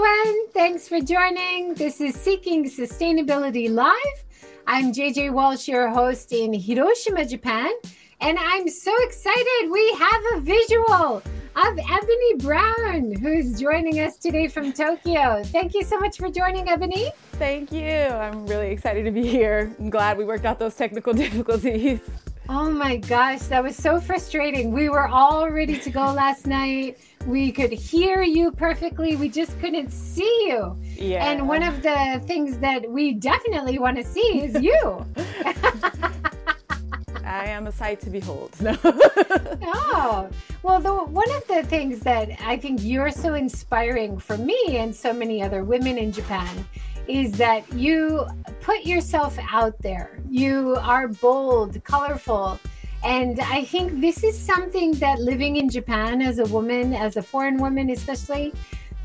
everyone. Thanks for joining. This is Seeking Sustainability Live. I'm JJ Walsh, your host in Hiroshima, Japan. And I'm so excited. We have a visual of Ebony Brown, who's joining us today from Tokyo. Thank you so much for joining, Ebony. Thank you. I'm really excited to be here. I'm glad we worked out those technical difficulties. Oh my gosh, that was so frustrating. We were all ready to go last night. We could hear you perfectly. We just couldn't see you. Yeah. And one of the things that we definitely want to see is you. I am a sight to behold. No. oh, well, the, one of the things that I think you're so inspiring for me and so many other women in Japan is that you put yourself out there. You are bold, colorful. And I think this is something that living in Japan as a woman, as a foreign woman, especially,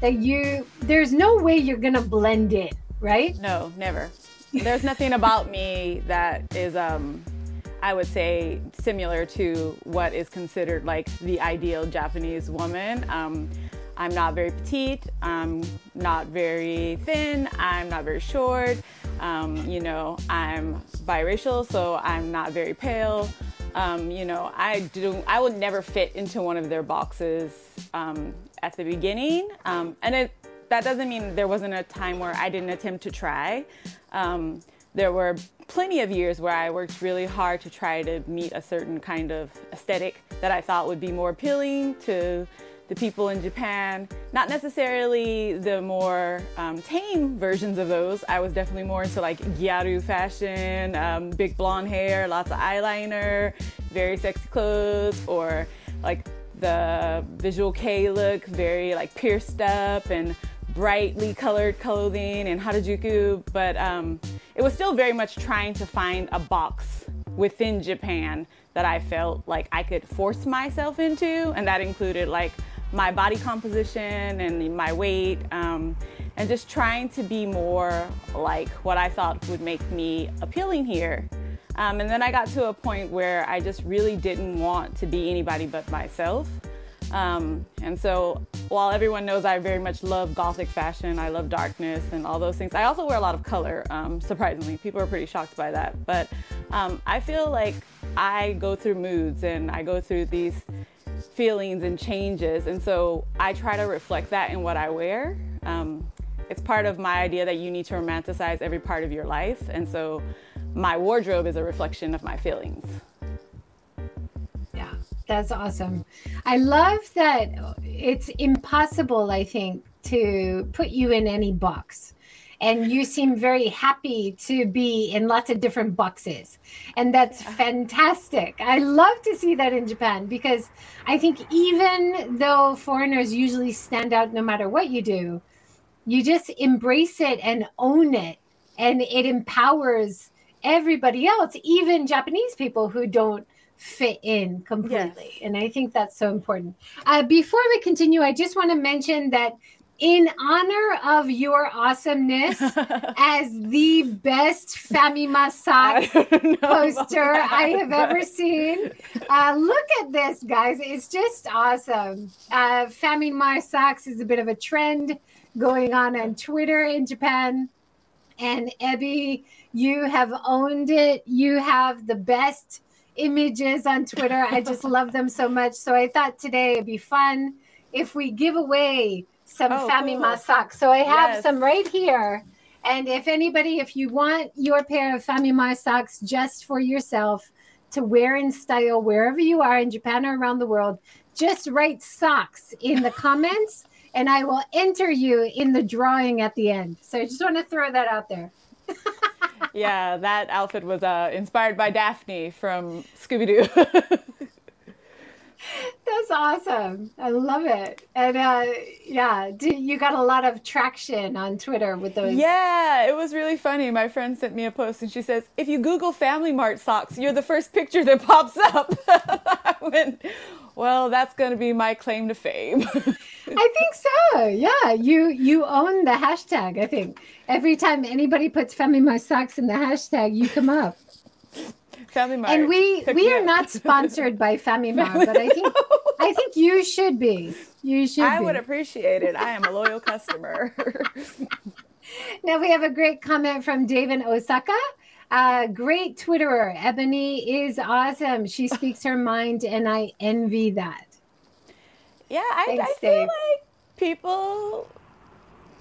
that you, there's no way you're to blend in, right? No, never. There's nothing about me that is, um, I would say, similar to what is considered like the ideal Japanese woman. Um, I'm not very petite, I'm not very thin, I'm not very short. Um, you know, I'm biracial, so I'm not very pale. Um, you know, I do. I would never fit into one of their boxes um, at the beginning, um, and it, that doesn't mean there wasn't a time where I didn't attempt to try. Um, there were plenty of years where I worked really hard to try to meet a certain kind of aesthetic that I thought would be more appealing to the people in Japan. Not necessarily the more um, tame versions of those. I was definitely more into like gyaru fashion, um, big blonde hair, lots of eyeliner, very sexy clothes, or like the visual kei look, very like pierced up and brightly colored clothing and harajuku. But um, it was still very much trying to find a box within Japan that I felt like I could force myself into, and that included like my body composition and my weight, um, and just trying to be more like what I thought would make me appealing here. Um, and then I got to a point where I just really didn't want to be anybody but myself. Um, and so while everyone knows I very much love gothic fashion, I love darkness and all those things, I also wear a lot of color, um, surprisingly. People are pretty shocked by that. But um, I feel like I go through moods and I go through these feelings and changes. And so I try to reflect that in what I wear. Um, it's part of my idea that you need to romanticize every part of your life. And so my wardrobe is a reflection of my feelings. Yeah, that's awesome. I love that it's impossible, I think, to put you in any box and you seem very happy to be in lots of different boxes. And that's fantastic. I love to see that in japan because i think even though foreigners usually stand out no matter what you do you just embrace it and own it. And it empowers everybody else even japanese people who don't fit in completely. Yes. and i think that's so important. Uh, before we continue i just want to mention that in honor of your awesomeness as the best Famima Socks poster I have ever seen. Uh, look at this, guys. It's just awesome. Uh, Famima Socks is a bit of a trend going on on Twitter in Japan. And Ebby, you have owned it. You have the best images on Twitter. I just love them so much. So I thought today it'd be fun if we give away some oh, Famima cool. socks. So I have yes. some right here. And if anybody, if you want your pair of Famima socks just for yourself to wear in style wherever you are in Japan or around the world, just write socks in the comments and I will enter you in the drawing at the end. So I just want to throw that out there. yeah, that outfit was uh, inspired by Daphne from Scooby Doo. That's awesome. I love it. And uh, yeah, you got a lot of traction on Twitter with those. Yeah, it was really funny. My friend sent me a post and she says, if you Google Family Mart socks, you're the first picture that pops up. I went, well, that's going to be my claim to fame. I think so. Yeah, you you own the hashtag. I think every time anybody puts Family Mart socks in the hashtag, you come up. Family Mart. And we we are not sponsored by Family Mart, but I think I think you should be. You should. I be. would appreciate it. I am a loyal customer. now we have a great comment from David Osaka. Uh, great Twitterer. Ebony is awesome. She speaks her mind, and I envy that. Yeah, I, Thanks, I feel Dave. like people.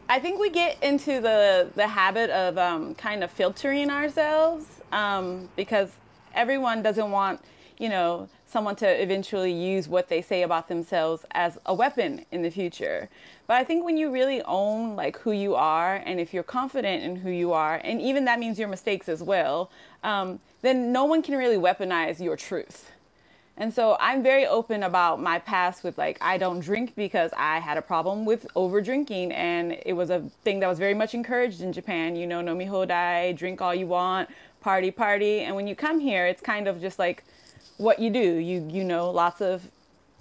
I think we get into the the habit of um, kind of filtering ourselves um, because everyone doesn't want, you know, someone to eventually use what they say about themselves as a weapon in the future. But I think when you really own like who you are, and if you're confident in who you are, and even that means your mistakes as well, um, then no one can really weaponize your truth. And so I'm very open about my past with like I don't drink because I had a problem with over drinking and it was a thing that was very much encouraged in Japan. You know, nomi hodai, drink all you want, party party. And when you come here, it's kind of just like what you do. You you know, lots of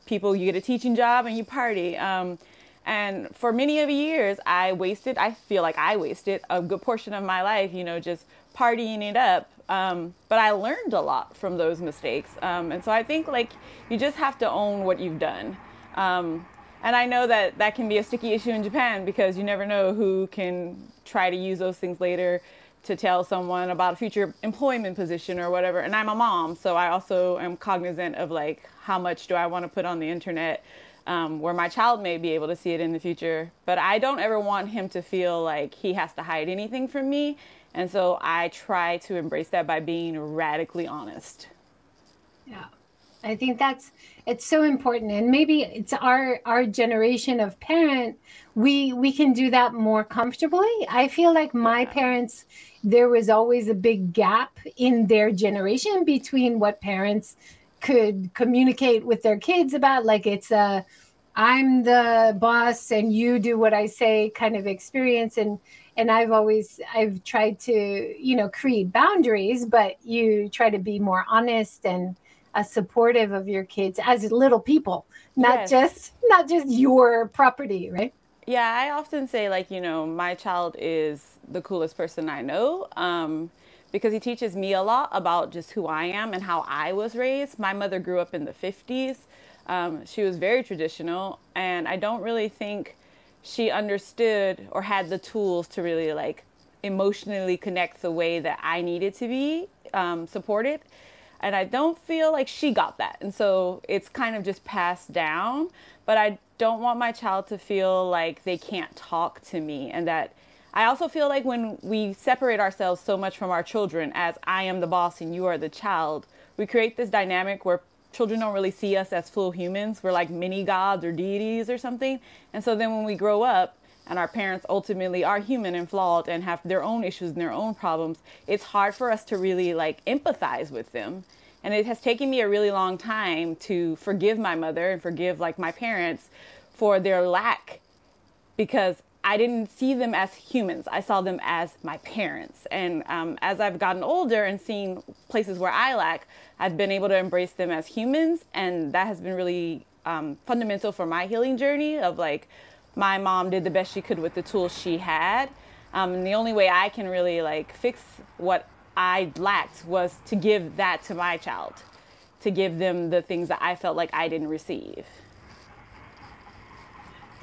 people. You get a teaching job and you party. Um, and for many of the years, I wasted. I feel like I wasted a good portion of my life. You know, just partying it up. Um, but I learned a lot from those mistakes. Um, and so I think like you just have to own what you've done. Um, and I know that that can be a sticky issue in Japan because you never know who can try to use those things later to tell someone about a future employment position or whatever. And I'm a mom, so I also am cognizant of like how much do I want to put on the internet um, where my child may be able to see it in the future. But I don't ever want him to feel like he has to hide anything from me. And so I try to embrace that by being radically honest. Yeah. I think that's it's so important and maybe it's our our generation of parent we we can do that more comfortably. I feel like my parents there was always a big gap in their generation between what parents could communicate with their kids about like it's a i'm the boss and you do what i say kind of experience and and i've always i've tried to you know create boundaries but you try to be more honest and uh, supportive of your kids as little people not yes. just not just your property right yeah, I often say like, you know, my child is the coolest person I know. Um, because he teaches me a lot about just who I am and how I was raised. My mother grew up in the 50s. Um, she was very traditional, and I don't really think she understood or had the tools to really like emotionally connect the way that I needed to be um, supported. And I don't feel like she got that. And so it's kind of just passed down. But I don't want my child to feel like they can't talk to me and that I also feel like when we separate ourselves so much from our children as I am the boss and you are the child, we create this dynamic where children don't really see us as full humans. We're like mini gods or deities or something. And so then when we grow up and our parents ultimately are human and flawed and have their own issues and their own problems, it's hard for us to really like empathize with them. And it has taken me a really long time to forgive my mother and forgive like my parents for their lack because I didn't see them as humans. I saw them as my parents. And um, as I've gotten older and seen places where I lack, I've been able to embrace them as humans. And that has been really um, fundamental for my healing journey of like, my mom did the best she could with the tools she had. Um, and the only way I can really like fix what I lacked was to give that to my child, to give them the things that I felt like I didn't receive.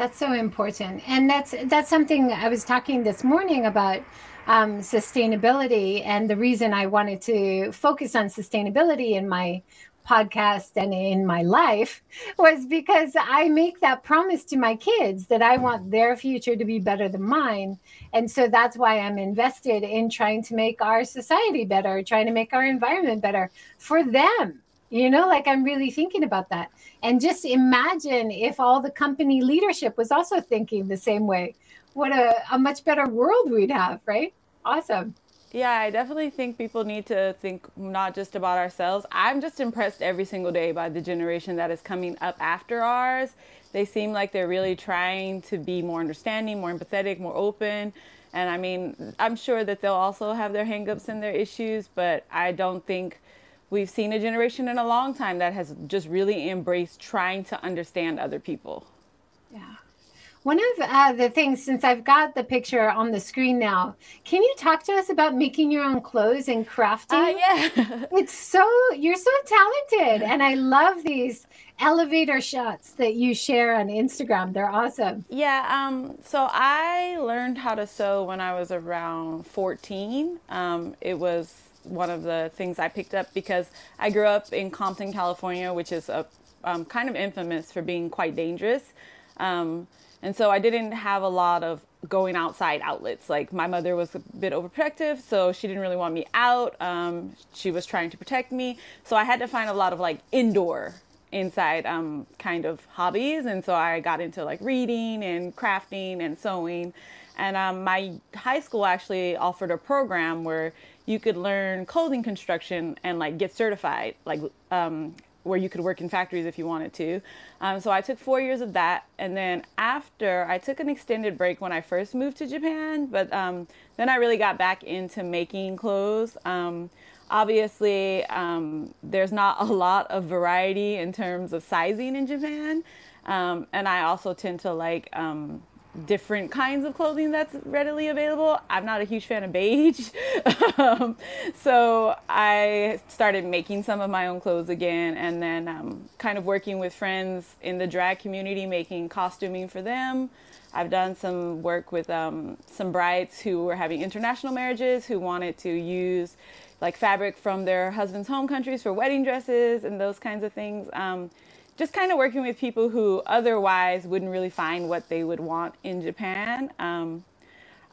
That's so important, and that's that's something I was talking this morning about um, sustainability, and the reason I wanted to focus on sustainability in my podcast and in my life was because I make that promise to my kids that I want their future to be better than mine. And so that's why I'm invested in trying to make our society better, trying to make our environment better for them. You know, like I'm really thinking about that. And just imagine if all the company leadership was also thinking the same way. What a, a much better world we'd have, right? Awesome. Yeah, I definitely think people need to think not just about ourselves. I'm just impressed every single day by the generation that is coming up after ours. They seem like they're really trying to be more understanding, more empathetic, more open. And I mean, I'm sure that they'll also have their hangups and their issues, but I don't think we've seen a generation in a long time that has just really embraced trying to understand other people. Yeah. One of uh, the things, since I've got the picture on the screen now, can you talk to us about making your own clothes and crafting? Uh, yeah. it's so, you're so talented. And I love these elevator shots that you share on Instagram. They're awesome. Yeah. Um, so I learned how to sew when I was around 14. Um, it was one of the things I picked up because I grew up in Compton, California, which is a um, kind of infamous for being quite dangerous. Um, and so I didn't have a lot of going outside outlets. Like my mother was a bit overprotective, so she didn't really want me out. Um, she was trying to protect me, so I had to find a lot of like indoor, inside um, kind of hobbies. And so I got into like reading and crafting and sewing. And um, my high school actually offered a program where you could learn clothing construction and like get certified, like um, where you could work in factories if you wanted to. Um, so I took four years of that, and then after I took an extended break when I first moved to Japan, but um, then I really got back into making clothes. Um, obviously, um, there's not a lot of variety in terms of sizing in Japan, um, and I also tend to like um, different kinds of clothing that's readily available. I'm not a huge fan of beige. um, so I started making some of my own clothes again and then um, kind of working with friends in the drag community, making costuming for them. I've done some work with um, some brides who were having international marriages who wanted to use like fabric from their husband's home countries for wedding dresses and those kinds of things. Just kind of working with people who otherwise wouldn't really find what they would want in Japan. Um,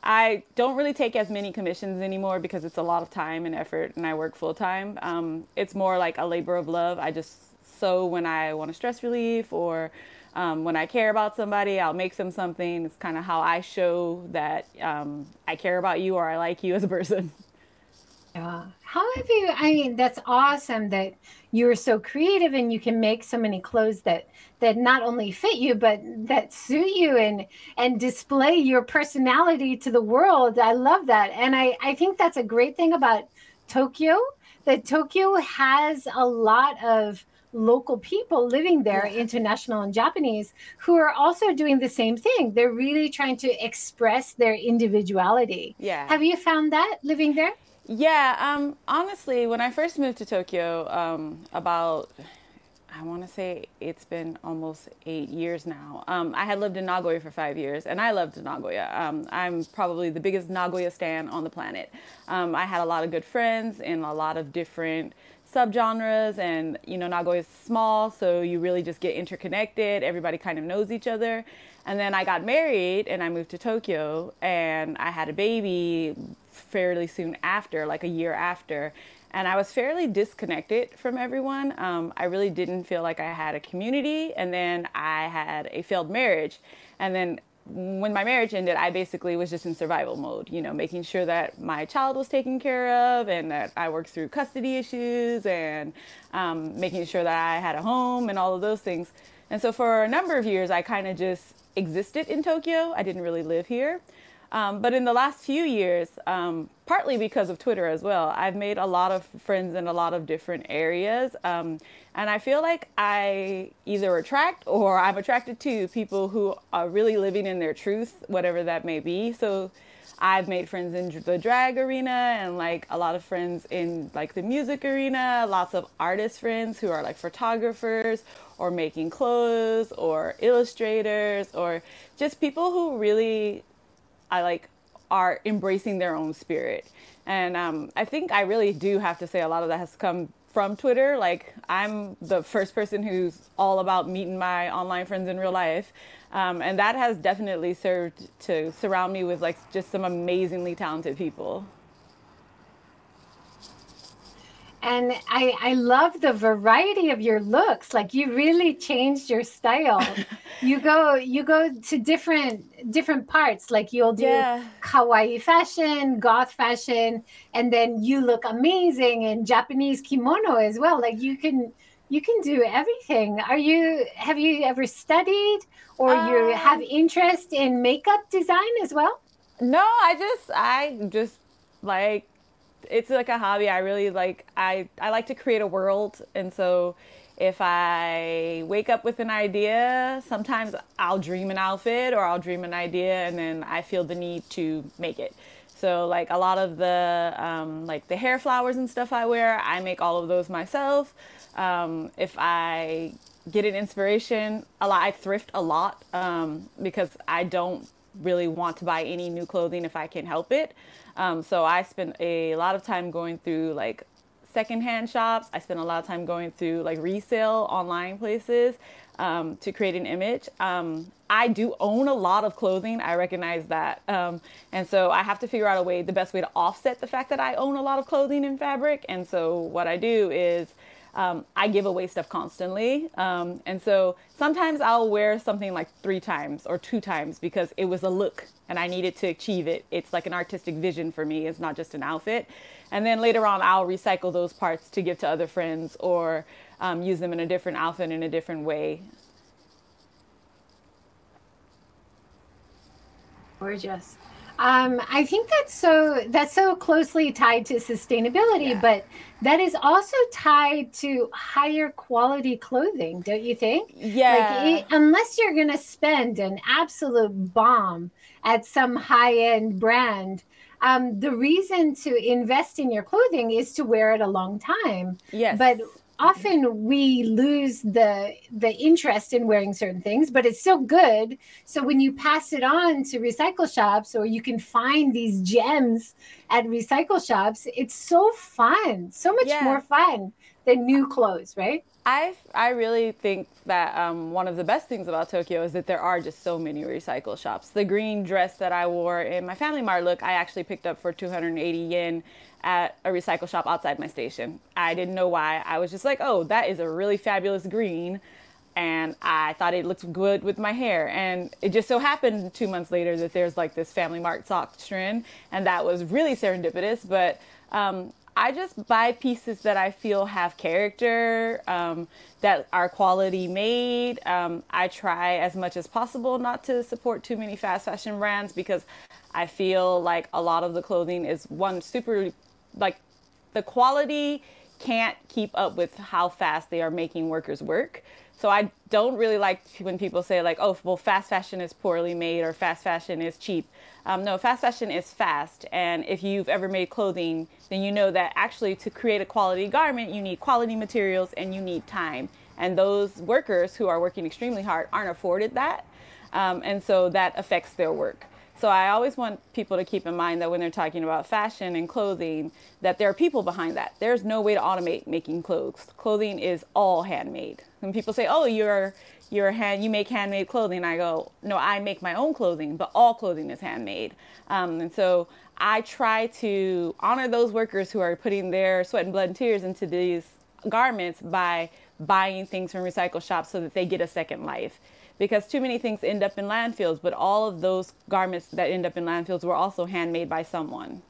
I don't really take as many commissions anymore because it's a lot of time and effort, and I work full time. Um, it's more like a labor of love. I just sew when I want a stress relief or um, when I care about somebody, I'll make them something. It's kind of how I show that um, I care about you or I like you as a person. Yeah. How have you? I mean, that's awesome that you're so creative and you can make so many clothes that that not only fit you but that suit you and and display your personality to the world. I love that, and I I think that's a great thing about Tokyo. That Tokyo has a lot of local people living there, international and Japanese, who are also doing the same thing. They're really trying to express their individuality. Yeah. Have you found that living there? Yeah, um, honestly, when I first moved to Tokyo, um, about I want to say it's been almost eight years now. Um, I had lived in Nagoya for five years, and I loved Nagoya. Um, I'm probably the biggest Nagoya stan on the planet. Um, I had a lot of good friends in a lot of different subgenres, and you know Nagoya is small, so you really just get interconnected. Everybody kind of knows each other. And then I got married, and I moved to Tokyo, and I had a baby fairly soon after, like a year after. And I was fairly disconnected from everyone. Um, I really didn't feel like I had a community. And then I had a failed marriage. And then when my marriage ended, I basically was just in survival mode, you know, making sure that my child was taken care of and that I worked through custody issues and um, making sure that I had a home and all of those things. And so for a number of years, I kind of just existed in Tokyo. I didn't really live here. Um, but in the last few years, um, partly because of Twitter as well, I've made a lot of friends in a lot of different areas. Um, and I feel like I either attract or I'm attracted to people who are really living in their truth, whatever that may be. So I've made friends in the drag arena and like a lot of friends in like the music arena, lots of artist friends who are like photographers or making clothes or illustrators or just people who really I like are embracing their own spirit. And um, I think I really do have to say a lot of that has come from Twitter. Like I'm the first person who's all about meeting my online friends in real life. Um, and that has definitely served to surround me with like just some amazingly talented people. And I, I love the variety of your looks. Like you really changed your style. You go you go to different different parts. Like you'll do yeah. kawaii fashion goth fashion and then you look amazing in japanese kimono as well. Like you can you can do everything. Are you have you ever studied or um, you have interest in makeup design as well? No i just i just like it's like a hobby. I really like I I like to create a world, and so if I wake up with an idea, sometimes I'll dream an outfit or I'll dream an idea and then I feel the need to make it. So like a lot of the um, like the hair flowers and stuff I wear, I make all of those myself. Um, if I get an inspiration, a lot I thrift a lot um, because I don't really want to buy any new clothing if I can help it. Um, so I spend a lot of time going through like secondhand shops. I spend a lot of time going through like resale online places um, to create an image. Um, I do own a lot of clothing. I recognize that. Um, and so I have to figure out a way, the best way to offset the fact that I own a lot of clothing and fabric. And so what I do is um, I give away stuff constantly. Um, and so sometimes I'll wear something like three times or two times because it was a look and I needed to achieve it. It's like an artistic vision for me, it's not just an outfit. And then later on, I'll recycle those parts to give to other friends or um, use them in a different outfit in a different way. Gorgeous. Um, I think that's so that's so closely tied to sustainability, yeah. but that is also tied to higher quality clothing, don't you think? Yeah. Like it, unless you're going to spend an absolute bomb at some high end brand, um, the reason to invest in your clothing is to wear it a long time. Yes. But often we lose the the interest in wearing certain things but it's still good so when you pass it on to recycle shops or you can find these gems at recycle shops it's so fun so much yeah. more fun than new clothes right I, I really think that um, one of the best things about Tokyo is that there are just so many recycle shops. The green dress that I wore in my Family Mart look, I actually picked up for 280 yen at a recycle shop outside my station. I didn't know why. I was just like, oh, that is a really fabulous green. And I thought it looked good with my hair. And it just so happened two months later that there's like this Family Mart sock trend. And that was really serendipitous. But um, I just buy pieces that I feel have character, um, that are quality made. Um, I try as much as possible not to support too many fast fashion brands because I feel like a lot of the clothing is one super like the quality can't keep up with how fast they are making workers work. So I don't really like when people say like, oh, well, fast fashion is poorly made or fast fashion is cheap. Um, no, fast fashion is fast. And if you've ever made clothing, then you know that actually to create a quality garment, you need quality materials and you need time. And those workers who are working extremely hard aren't afforded that. Um, and so that affects their work. So I always want people to keep in mind that when they're talking about fashion and clothing, that there are people behind that. There's no way to automate making clothes. Clothing is all handmade. When people say, "Oh, you're you're hand you make handmade clothing," I go, "No, I make my own clothing, but all clothing is handmade." Um, and so I try to honor those workers who are putting their sweat and blood and tears into these garments by buying things from recycle shops so that they get a second life because too many things end up in landfills, but all of those garments that end up in landfills were also handmade by someone.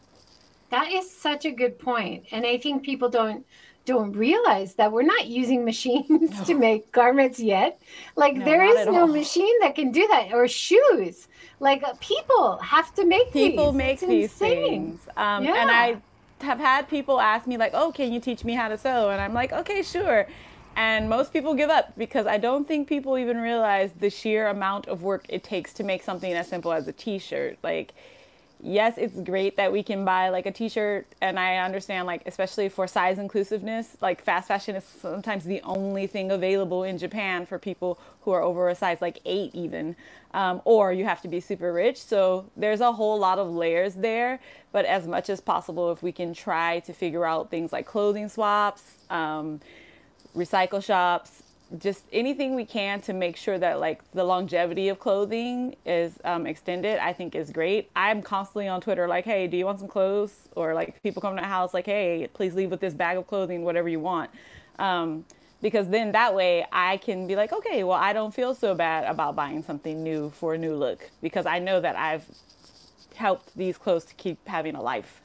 That is such a good point. And I think people don't don't realize that we're not using machines no. to make garments yet. Like no, there is no all. machine that can do that or shoes. Like uh, people have to make people these. make it's these insane. things. Um, yeah. And I have had people ask me like, "Oh, can you teach me how to sew?" And I'm like, "Okay, sure." And most people give up because I don't think people even realize the sheer amount of work it takes to make something as simple as a t shirt. Like, yes, it's great that we can buy like a t shirt, and I understand, like, especially for size inclusiveness, like, fast fashion is sometimes the only thing available in Japan for people who are over a size like eight, even. Um, or you have to be super rich. So there's a whole lot of layers there. But as much as possible, if we can try to figure out things like clothing swaps, um, recycle shops, just anything we can to make sure that like the longevity of clothing is um, extended i think is great. I'm constantly on twitter like hey do you want some clothes? Or like people come to the house like hey please leave with this bag of clothing whatever you want. Um, because then that way i can be like okay well i don't feel so bad about buying something new for a new look because i know that i've helped these clothes to keep having a life.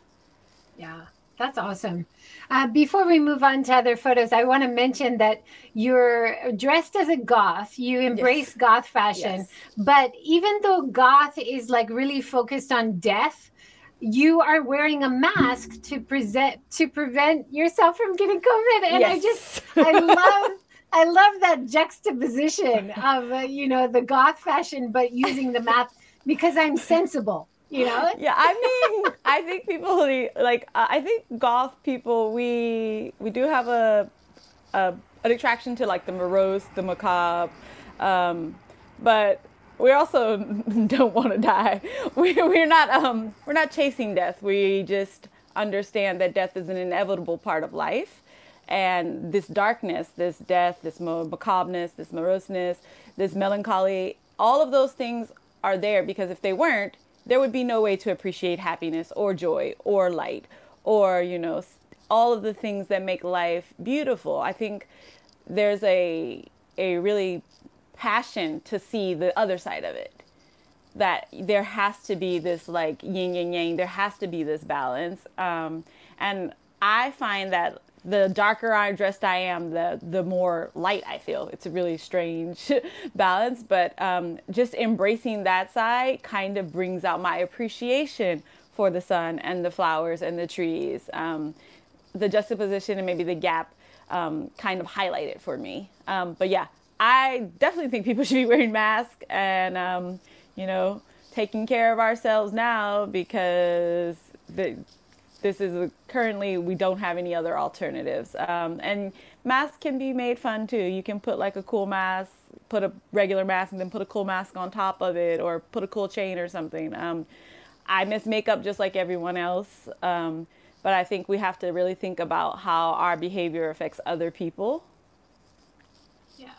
Yeah that's awesome. Uh, before we move on to other photos, I want to mention that you're dressed as a goth. You embrace yes. goth fashion. Yes. But even though goth is like really focused on death, you are wearing a mask to present to prevent yourself from getting COVID. And yes. I just I love I love that juxtaposition of uh, you know the goth fashion, but using the mask because I'm sensible. You know? Yeah, I mean, I think people like. Uh, I think goth people we we do have a, a an attraction to like the morose, the macabre, um, but we also don't want to die. We, we're not um, we're not chasing death. We just understand that death is an inevitable part of life and this darkness, this death, this macabreness, this moroseness, this melancholy, all of those things are there because if they weren't, there would be no way to appreciate happiness or joy or light or, you know, all of the things that make life beautiful. I think there's a a really passion to see the other side of it. That there has to be this like yin and yang, there has to be this balance. Um, and I find that the darker I dressed I am, the the more light I feel. It's a really strange balance, but um, just embracing that side kind of brings out my appreciation for the sun and the flowers and the trees. Um, the juxtaposition and maybe the gap um, kind of highlight it for me. Um, but yeah, I definitely think people should be wearing masks and um, you know taking care of ourselves now because the this is a, currently we don't have any other alternatives. Um, and masks can be made fun too. You can put like a cool mask, put a regular mask, and then put a cool mask on top of it, or put a cool chain or something. Um, I miss makeup just like everyone else, um, but I think we have to really think about how our behavior affects other people. Yeah,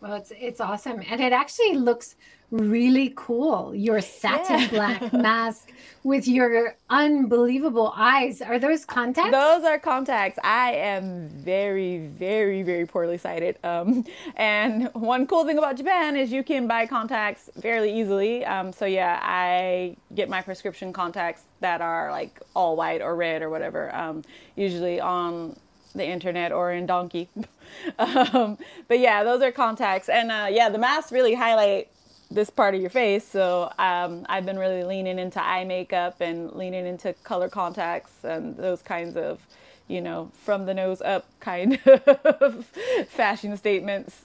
well, it's it's awesome, and it actually looks really cool. Your satin yeah. black mask with your unbelievable eyes. Are those contacts? Those are contacts. I am very, very, very poorly sighted. Um, and one cool thing about Japan is you can buy contacts fairly easily. Um, so yeah, I get my prescription contacts that are like all white or red or whatever. Um, usually on the internet or in Donki. um, but yeah, those are contacts. And uh, yeah, the masks really highlight this part of your face. So um, I've been really leaning into eye makeup and leaning into color contacts and those kinds of, you know, from the nose up kind of fashion statements.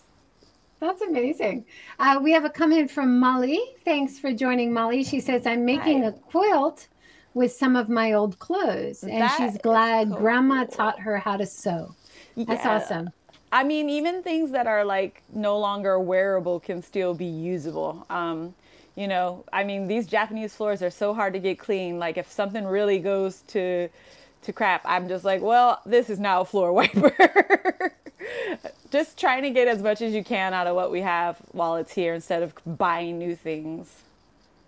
That's amazing. Uh, we have a comment from Molly. Thanks for joining, Molly. She says, I'm making Hi. a quilt with some of my old clothes, and that she's glad so grandma taught her how to sew. That's yeah. awesome. I mean, even things that are like no longer wearable can still be usable. Um, you know, I mean, these Japanese floors are so hard to get clean. Like, if something really goes to to crap, I'm just like, well, this is now a floor wiper. just trying to get as much as you can out of what we have while it's here instead of buying new things.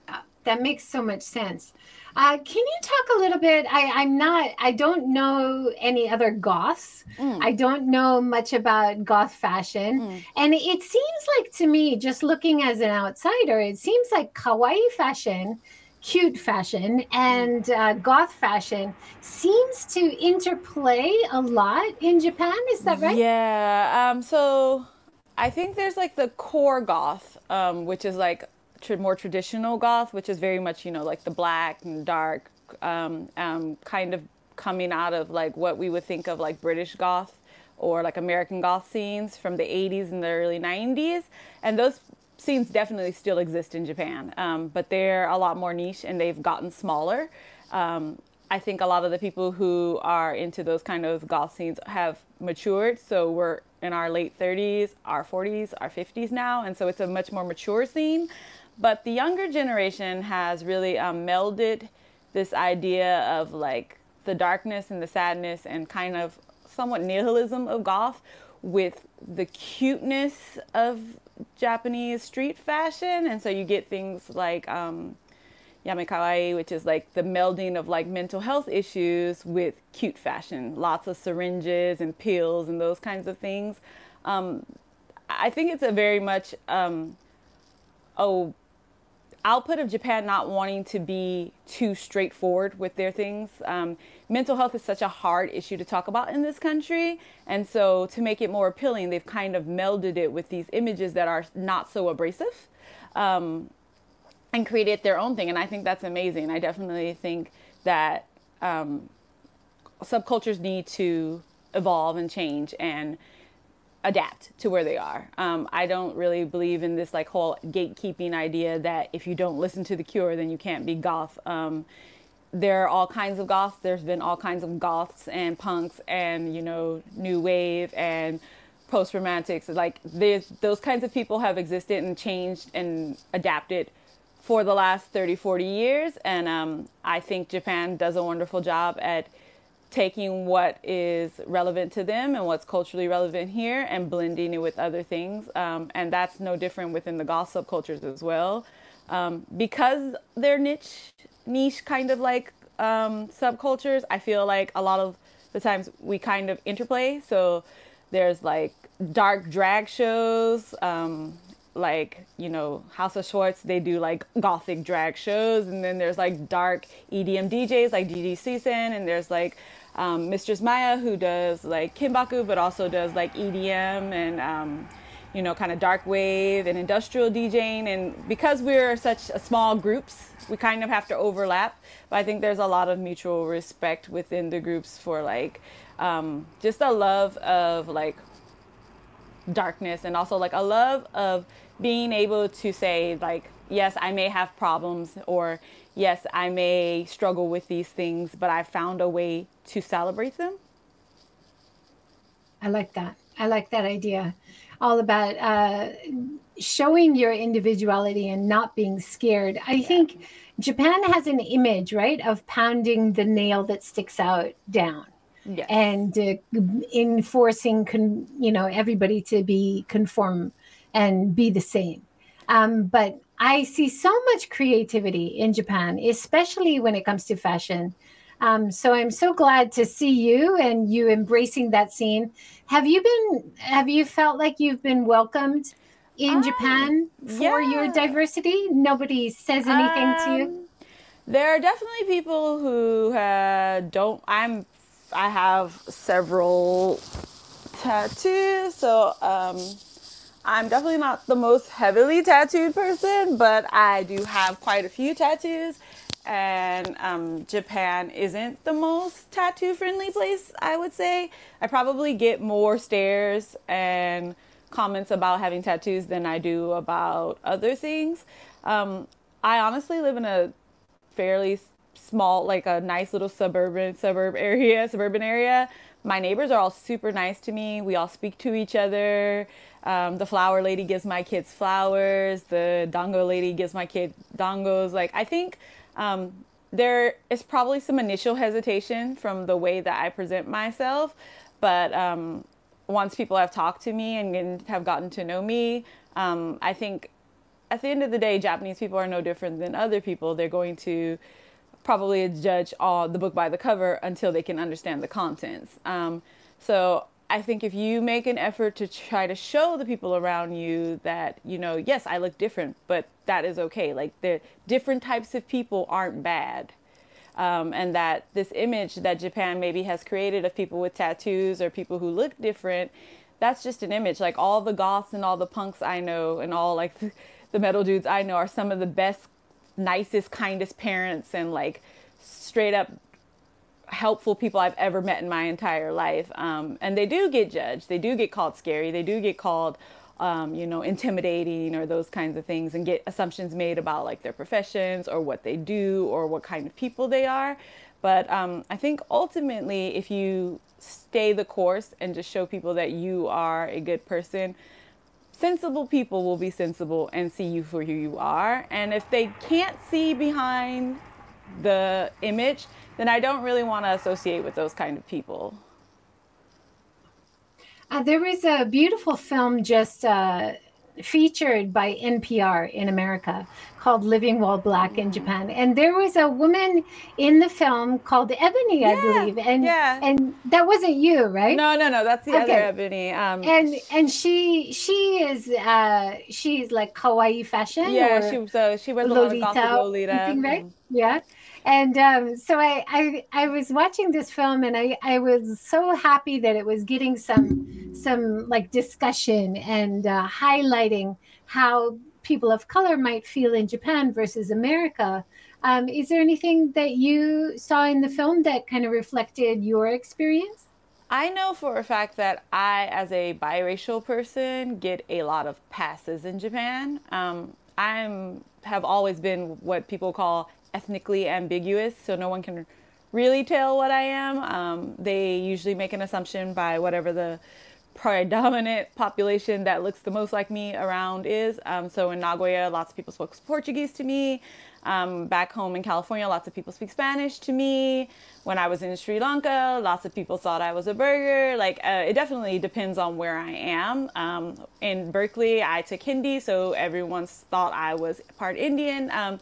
Uh, that makes so much sense. Uh, can you talk a little bit? I, am not, I don't know any other goths. Mm. I don't know much about goth fashion. Mm. And it seems like to me, just looking as an outsider, it seems like kawaii fashion, cute fashion, and uh, goth fashion seems to interplay a lot in Japan. Is that right? Yeah. Um, so I think there's like the core goth, um, which is like more traditional goth, which is very much you know like the black and dark, um, um, kind of coming out of like what we would think of like British goth or like American goth scenes from the 80s and the early 90s, and those scenes definitely still exist in Japan, um, but they're a lot more niche and they've gotten smaller. Um, I think a lot of the people who are into those kind of goth scenes have matured. So we're in our late 30s, our 40s, our 50s now. And so it's a much more mature scene. But the younger generation has really um, melded this idea of like the darkness and the sadness and kind of somewhat nihilism of goth with the cuteness of Japanese street fashion. And so you get things like um, which is like the melding of like mental health issues with cute fashion, lots of syringes and pills and those kinds of things. Um, I think it's a very much um, oh output of Japan not wanting to be too straightforward with their things. Um, mental health is such a hard issue to talk about in this country. And so, to make it more appealing, they've kind of melded it with these images that are not so abrasive um, and created their own thing. And I think that's amazing. I definitely think that um, subcultures need to evolve and change. And adapt to where they are. Um, I don't really believe in this like whole gatekeeping idea that if you don't listen to the Cure, then you can't be goth. Um, there are all kinds of goths. There's been all kinds of goths and punks and you know new wave and post romantics. Like those kinds of people have existed and changed and adapted for the last 30, 40 years. And um, I think Japan does a wonderful job at taking what is relevant to them and what's culturally relevant here and blending it with other things. Um, and that's no different within the goth subcultures as well. Um, because they're niche, niche kind of like um, subcultures, I feel like a lot of the times we kind of interplay. So there's like dark drag shows, um, like you know House of Schwartz, they do like gothic drag shows, and then there's like dark EDM DJs like DJ Season, and there's like um, Mistress Maya who does like Kinbaku, but also does like EDM and um, you know kind of dark wave and industrial DJing. And because we're such small groups, we kind of have to overlap. But I think there's a lot of mutual respect within the groups for like um, just a love of like darkness and also like a love of being able to say like yes i may have problems or yes i may struggle with these things but i found a way to celebrate them. I like that. I like that idea. All about uh, showing your individuality and not being scared. I yeah. think japan has an image right of pounding the nail that sticks out down. Yes. and uh, enforcing con- you know everybody to be conform and be the same. Um, but I see so much creativity in Japan, especially when it comes to fashion. Um, so I'm so glad to see you and you embracing that scene. Have you been? Have you felt like you've been welcomed in Japan for yeah. your diversity? Nobody says anything um, to you. Um, there are definitely people who uh, don't. I'm. I have several tattoos, so um, I'm definitely not the most heavily tattooed person, but I do have quite a few tattoos. And um, Japan isn't the most tattoo friendly place, I would say. I probably get more stares and comments about having tattoos than I do about other things. Um, I honestly live in a fairly small, like a nice little suburban suburb area, suburban area. My neighbors are all super nice to me. We all speak to each other. Um, the flower lady gives my kids flowers. The dango lady gives my kid dangos. Like I think um, there is probably some initial hesitation from the way that I present myself, but um, once people have talked to me and have gotten to know me, um, I think at the end of the day, Japanese people are no different than other people. They're going to probably judge all the book by the cover until they can understand the contents. Um, so I think if you make an effort to try to show the people around you that, you know, yes, I look different, but that is okay. Like the different types of people aren't bad. Um, and that this image that Japan maybe has created of people with tattoos or people who look different, that's just an image. Like all the goths and all the punks I know and all like the metal dudes I know are some of the best, nicest, kindest parents and like straight up helpful people I've ever met in my entire life. Um, and they do get judged. They do get called scary. They do get called, um, you know, intimidating or those kinds of things and get assumptions made about like their professions or what they do or what kind of people they are. But um, I think ultimately, if you stay the course and just show people that you are a good person, sensible people will be sensible and see you for who you are. And if they can't see behind the image, then I don't really want to associate with those kind of people. Uh, there was a beautiful film just uh, featured by NPR in America called Living While Black in Japan. And there was a woman in the film called Ebony, yeah, I believe. And yeah. and that wasn't you, right? No, no, no, that's the okay. other Ebony. Um, and and she she is uh she's like kawaii fashion. Yeah, she was uh, she wears Lolita, a lot of Lolita. Right? Mm. Yeah and um, so I, I I was watching this film and I I was so happy that it was getting some some like discussion and uh, highlighting how people of color might feel in Japan versus America. Um, is there anything that you saw in the film that kind of reflected your experience? I know for a fact that I, as a biracial person, get a lot of passes in Japan. Um, I'm have always been what people call ethnically ambiguous, so no one can really tell what I am. Um, they usually make an assumption by whatever the predominant population that looks the most like me around is. Um, so in Nagoya, lots of people spoke Portuguese to me. Um, back home in California, lots of people speak Spanish to me. When I was in Sri Lanka, lots of people thought I was a Burgher. Like, uh, it definitely depends on where I am. Um, in Berkeley, I took Hindi, so everyone thought I was part Indian. Um,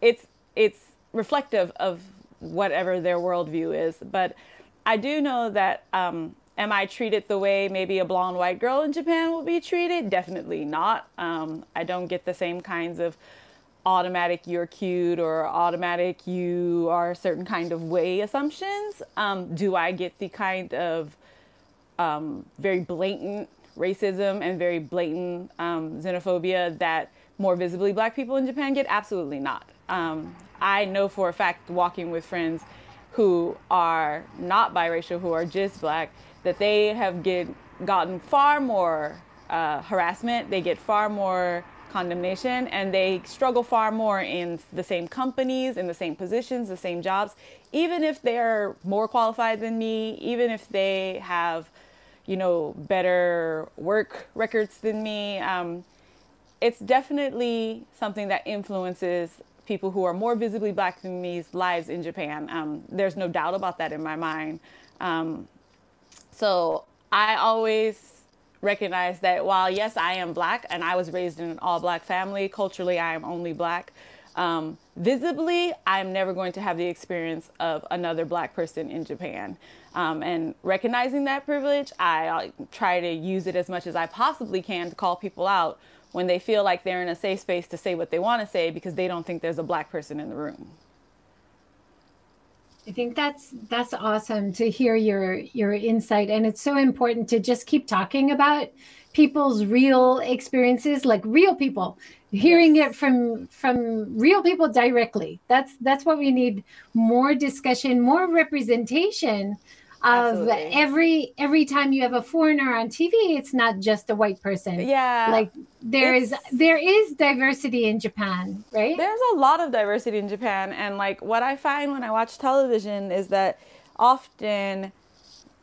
it's it's reflective of whatever their worldview is. But I do know that um, am I treated the way maybe a blonde white girl in Japan will be treated? Definitely not. Um, I don't get the same kinds of automatic you're cute or automatic you are a certain kind of way assumptions. Um, do I get the kind of um, very blatant racism and very blatant um, xenophobia that more visibly black people in Japan get? Absolutely not. Um, I know for a fact, walking with friends who are not biracial, who are just black, that they have get, gotten far more uh, harassment, they get far more condemnation, and they struggle far more in the same companies, in the same positions, the same jobs, even if they're more qualified than me, even if they have, you know, better work records than me. Um, it's definitely something that influences people who are more visibly black than me's lives in Japan. Um, there's no doubt about that in my mind. Um, so I always recognize that while yes, I am black and I was raised in an all black family, culturally I am only black. Um, visibly, I'm never going to have the experience of another black person in Japan. Um, and recognizing that privilege, I, I try to use it as much as I possibly can to call people out when they feel like they're in a safe space to say what they want to say because they don't think there's a black person in the room. I think that's that's awesome to hear your your insight and it's so important to just keep talking about people's real experiences like real people hearing it from from real people directly that's that's what we need more discussion more representation of Absolutely. every every time you have a foreigner on TV, it's not just a white person. Yeah, like there is there is diversity in Japan, right? There's a lot of diversity in Japan, and like what I find when I watch television is that often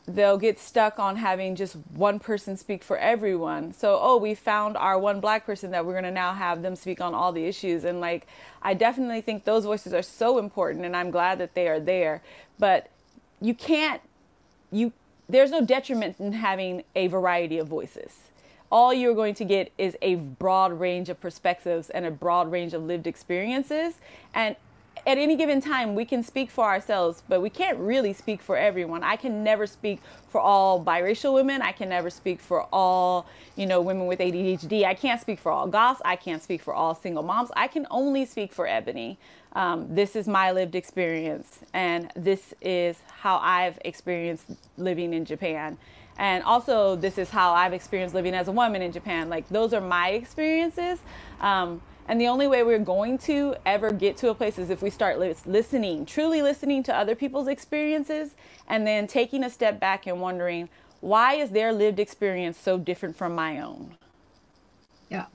they'll get stuck on having just one person speak for everyone. So, oh, we found our one black person that we're going to now have them speak on all the issues. And like, I definitely think those voices are so important, and I'm glad that they are there. But you can't you there's no detriment in having a variety of voices. All you're going to get is a broad range of perspectives and a broad range of lived experiences. And at any given time, we can speak for ourselves, but we can't really speak for everyone. I can never speak for all biracial women. I can never speak for all, you know, women with ADHD. I can't speak for all goths. I can't speak for all single moms. I can only speak for Ebony. Um, this is my lived experience, and this is how I've experienced living in Japan. And also, this is how I've experienced living as a woman in Japan. Like, those are my experiences. Um, and the only way we're going to ever get to a place is if we start listening, truly listening to other people's experiences, and then taking a step back and wondering, why is their lived experience so different from my own? Yeah.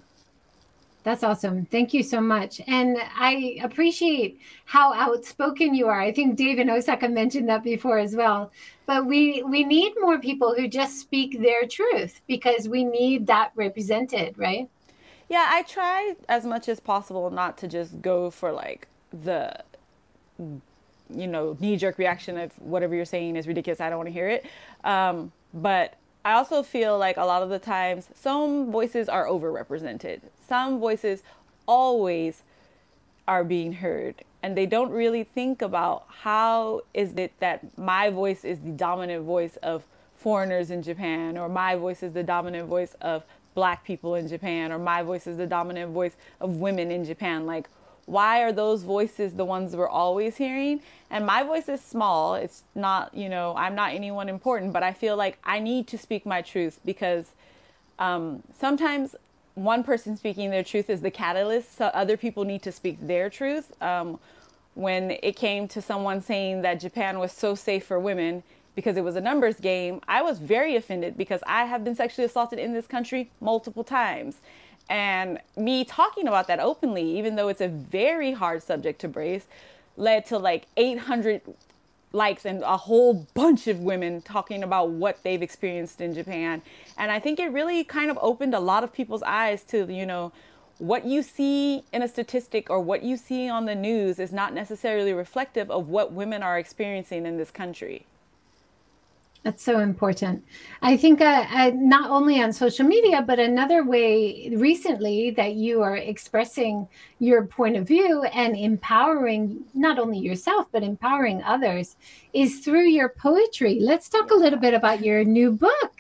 That's awesome. Thank you so much. And I appreciate how outspoken you are. I think Dave and Osaka mentioned that before as well. But we we need more people who just speak their truth because we need that represented, right? Yeah, I try as much as possible not to just go for like the you know knee jerk reaction of whatever you're saying is ridiculous. I don't want to hear it. Um, but I also feel like a lot of the times some voices are overrepresented. Some voices always are being heard and they don't really think about how is it that my voice is the dominant voice of foreigners in Japan or my voice is the dominant voice of black people in Japan or my voice is the dominant voice of women in Japan like why are those voices the ones we're always hearing? And my voice is small. It's not, you know, I'm not anyone important, but I feel like I need to speak my truth because um, sometimes one person speaking their truth is the catalyst, so other people need to speak their truth. Um, when it came to someone saying that Japan was so safe for women, because it was a numbers game, I was very offended because I have been sexually assaulted in this country multiple times. And me talking about that openly, even though it's a very hard subject to brace, led to like 800 likes and a whole bunch of women talking about what they've experienced in Japan. And I think it really kind of opened a lot of people's eyes to, you know, what you see in a statistic or what you see on the news is not necessarily reflective of what women are experiencing in this country. That's so important. I think uh, uh, not only on social media, but another way recently that you are expressing your point of view and empowering not only yourself, but empowering others is through your poetry. Let's talk a little bit about your new book.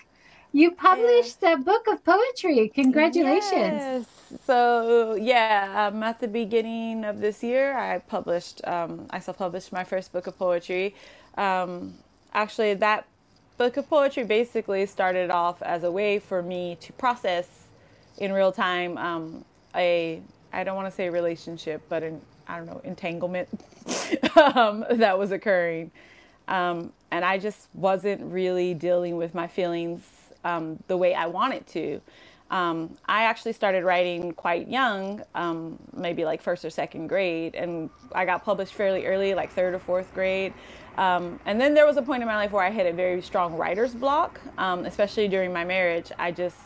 You published a book of poetry. Congratulations. Yes. So, yeah, um, at the beginning of this year, I published, um, I self published my first book of poetry. Um, actually, that book of poetry basically started off as a way for me to process in real time um, a I don't want to say relationship, but an I don't know entanglement um, that was occurring, um, and I just wasn't really dealing with my feelings um, the way I wanted to. Um, I actually started writing quite young, um, maybe like first or second grade, and I got published fairly early, like third or fourth grade. Um, and then there was a point in my life where I had a very strong writer's block, um, especially during my marriage. I just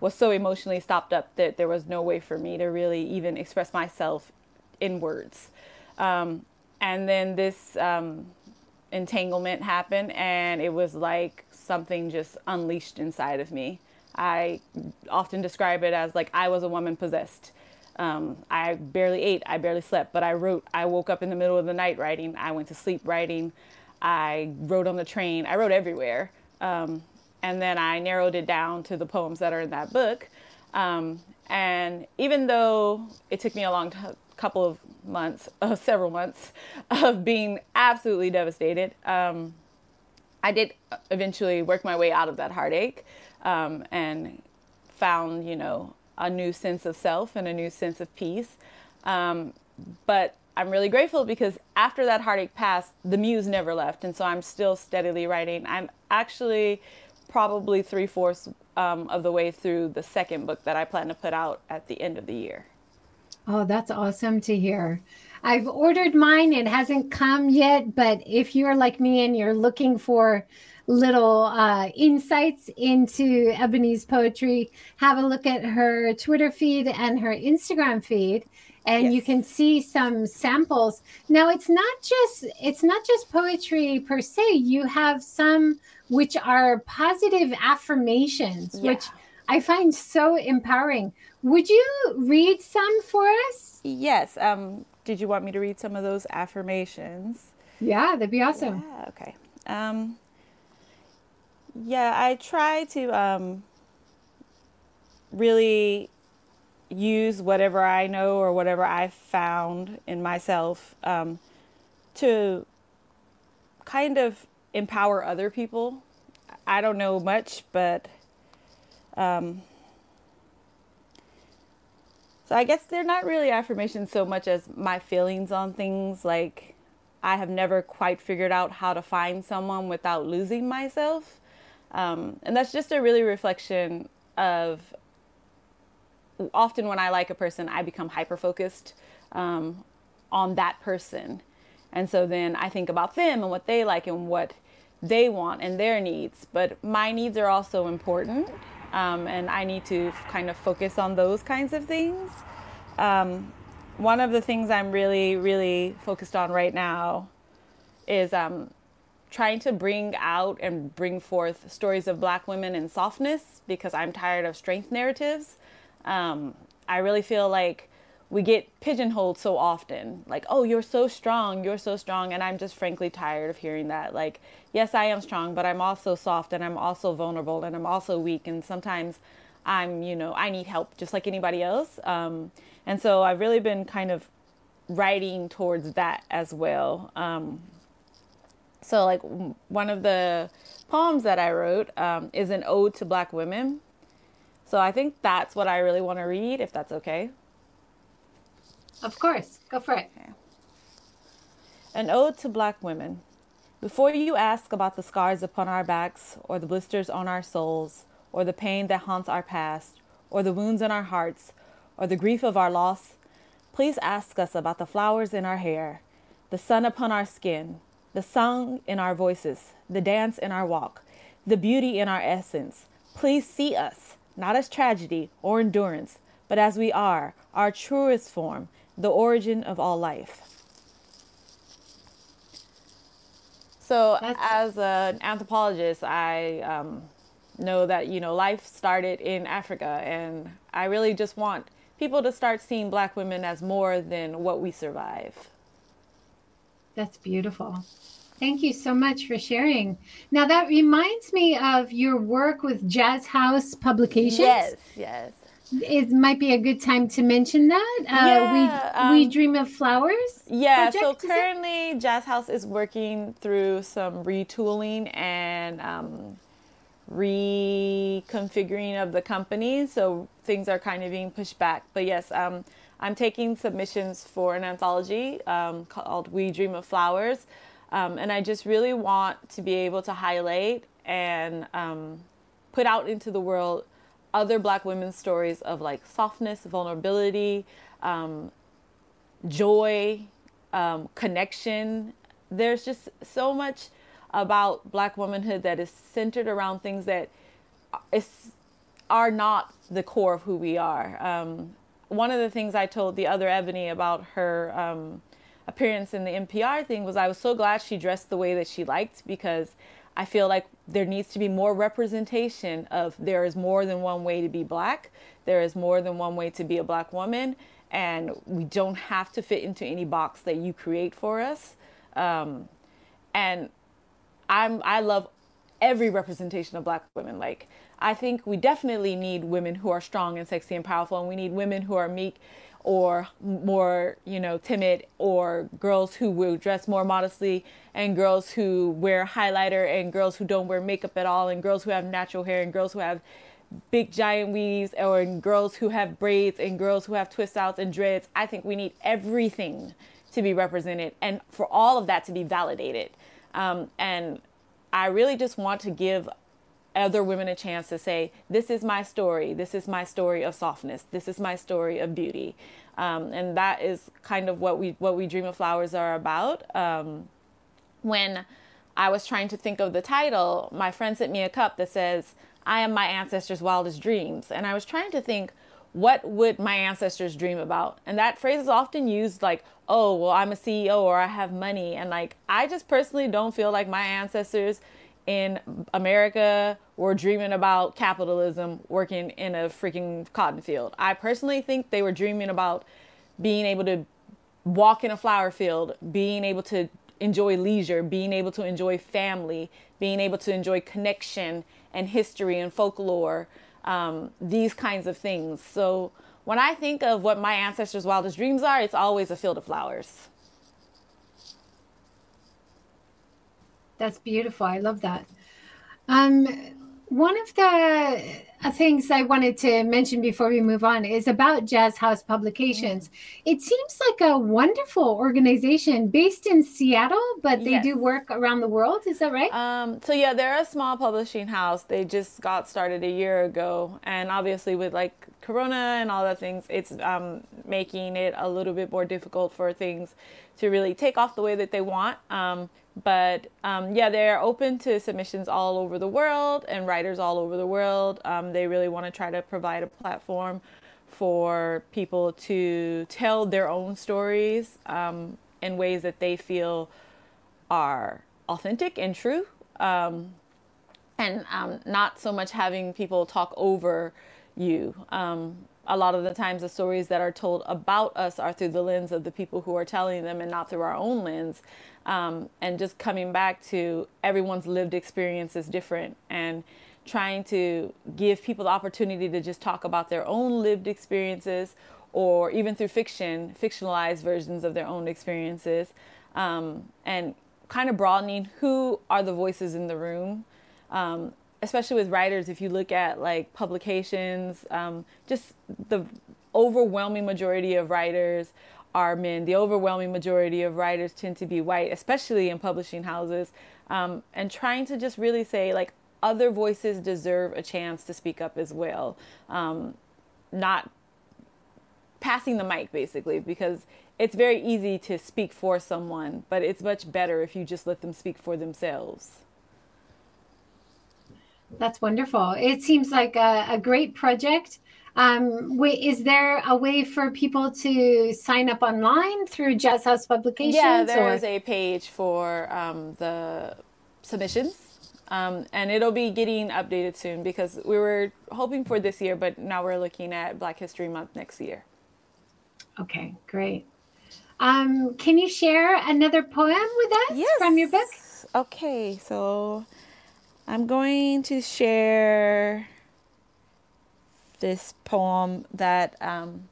was so emotionally stopped up that there was no way for me to really even express myself in words. Um, and then this um, entanglement happened, and it was like something just unleashed inside of me. I often describe it as like I was a woman possessed. Um, I barely ate, I barely slept, but I wrote. I woke up in the middle of the night writing. I went to sleep writing. I wrote on the train. I wrote everywhere. Um, and then I narrowed it down to the poems that are in that book. Um, and even though it took me a long t- couple of months, uh, several months of being absolutely devastated, um, I did eventually work my way out of that heartache um, and found, you know, a new sense of self and a new sense of peace. Um, but I'm really grateful because after that heartache passed, the muse never left. And so I'm still steadily writing. I'm actually probably three fourths um, of the way through the second book that I plan to put out at the end of the year. Oh, that's awesome to hear. I've ordered mine. It hasn't come yet, but if you're like me and you're looking for little uh, insights into Ebony's poetry, have a look at her Twitter feed and her Instagram feed and yes. you can see some samples. Now it's not just it's not just poetry per se. You have some which are positive affirmations yeah. which i find so empowering. Would you read some for us? Yes um did you want me to read some of those affirmations? Yeah that'd be awesome. Yeah, okay. Um yeah, I try to um, really use whatever I know or whatever I found in myself um, to kind of empower other people. I don't know much, but um, so I guess they're not really affirmations so much as my feelings on things. Like I have never quite figured out how to find someone without losing myself. Um, and that's just a really reflection of often when I like a person, I become hyper focused um, on that person. And so then I think about them and what they like and what they want and their needs. But my needs are also important. Um, and I need to kind of focus on those kinds of things. Um, one of the things I'm really, really focused on right now is um, trying to bring out and bring forth stories of black women and softness because I'm tired of strength narratives. Um, I really feel like we get pigeonholed so often. Like oh you're so strong you're so strong. And i'm just frankly tired of hearing that. Like yes i am strong but i'm also soft and i'm also vulnerable and i'm also weak. And sometimes i'm you know i need help just like anybody else. Um, and so i've really been kind of writing towards that as well. Um, so, like, one of the poems that I wrote um, is an ode to black women. So, I think that's what I really want to read, if that's okay. Of course, go for it. Okay. An ode to black women. Before you ask about the scars upon our backs, or the blisters on our souls, or the pain that haunts our past, or the wounds in our hearts, or the grief of our loss, please ask us about the flowers in our hair, the sun upon our skin, the song in our voices, the dance in our walk, the beauty in our essence. Please see us, not as tragedy or endurance, but as we are, our truest form, the origin of all life. So, That's... as an anthropologist, I um, know that you know life started in Africa, and I really just want people to start seeing Black women as more than what we survive. That's beautiful. Thank you so much for sharing. Now that reminds me of your work with Jazz House Publications. Yes, yes it might be a good time to mention that. Uh, yeah, we um, we dream of flowers. Yeah. Project, so currently, Jazz House is working through some retooling and um, reconfiguring of the company. So things are kind of being pushed back. But yes, um, I'm taking submissions for an anthology um, called We Dream of Flowers, um, and I just really want to be able to highlight and um, put out into the world other black women's stories of like softness, vulnerability, um, joy, um, connection. There's just so much about black womanhood that is centered around things that is, are not the core of who we are. Um, one of the things I told the other Ebony about her um, appearance in the NPR thing was I was so glad she dressed the way that she liked because I feel like there needs to be more representation of there is more than one way to be black. There is more than one way to be a black woman. And we don't have to fit into any box that you create for us. Um, and I'm, I love every representation of black women. Like, I think we definitely need women who are strong and sexy and powerful. And we need women who are meek or more, you know, timid, or girls who will dress more modestly, and girls who wear highlighter, and girls who don't wear makeup at all, and girls who have natural hair, and girls who have big giant weaves, or girls who have braids, and girls who have twist outs and dreads. I think we need everything to be represented, and for all of that to be validated. Um, and I really just want to give other women a chance to say, This is my story. This is my story of softness. This is my story of beauty. Um, and that is kind of what we what we dream of flowers are about. Um, when I was trying to think of the title, my friend sent me a cup that says, I am my ancestors' wildest dreams. And I was trying to think, what would my ancestors dream about? And that phrase is often used like, oh, well, I'm a CEO or I have money. And like, I just personally don't feel like my ancestors in America were dreaming about capitalism working in a freaking cotton field. I personally think they were dreaming about being able to walk in a flower field, being able to enjoy leisure, being able to enjoy family, being able to enjoy connection and history and folklore, um, these kinds of things. So when I think of what my ancestors' wildest dreams are, it's always a field of flowers. That's beautiful. I love that. Um, one of the uh, things I wanted to mention before we move on is about Jazz House Publications. It seems like a wonderful organization based in Seattle, but they yes. do work around the world. Is that right? Um, so yeah, they're a small publishing house. They just got started a year ago, and obviously with like Corona and all the things, it's um, making it a little bit more difficult for things to really take off the way that they want. Um, but um, yeah, they're open to submissions all over the world and writers all over the world. Um, they really want to try to provide a platform for people to tell their own stories um, in ways that they feel are authentic and true. Um, and um, not so much having people talk over you. Um, a lot of the times, the stories that are told about us are through the lens of the people who are telling them and not through our own lens. Um, and just coming back to everyone's lived experience is different and trying to give people the opportunity to just talk about their own lived experiences or even through fiction fictionalized versions of their own experiences um, and kind of broadening who are the voices in the room um, especially with writers if you look at like publications um, just the overwhelming majority of writers are men. The overwhelming majority of writers tend to be white, especially in publishing houses. Um, and trying to just really say, like, other voices deserve a chance to speak up as well. Um, not passing the mic, basically, because it's very easy to speak for someone, but it's much better if you just let them speak for themselves. That's wonderful. It seems like a, a great project. Um, wait, is there a way for people to sign up online through Jazz House Publications? Yeah, there's or? a page for um, the submissions. Um, and it'll be getting updated soon because we were hoping for this year, but now we're looking at Black History Month next year. Okay, great. Um, can you share another poem with us yes. from your book? Okay, so I'm going to share this poem that um,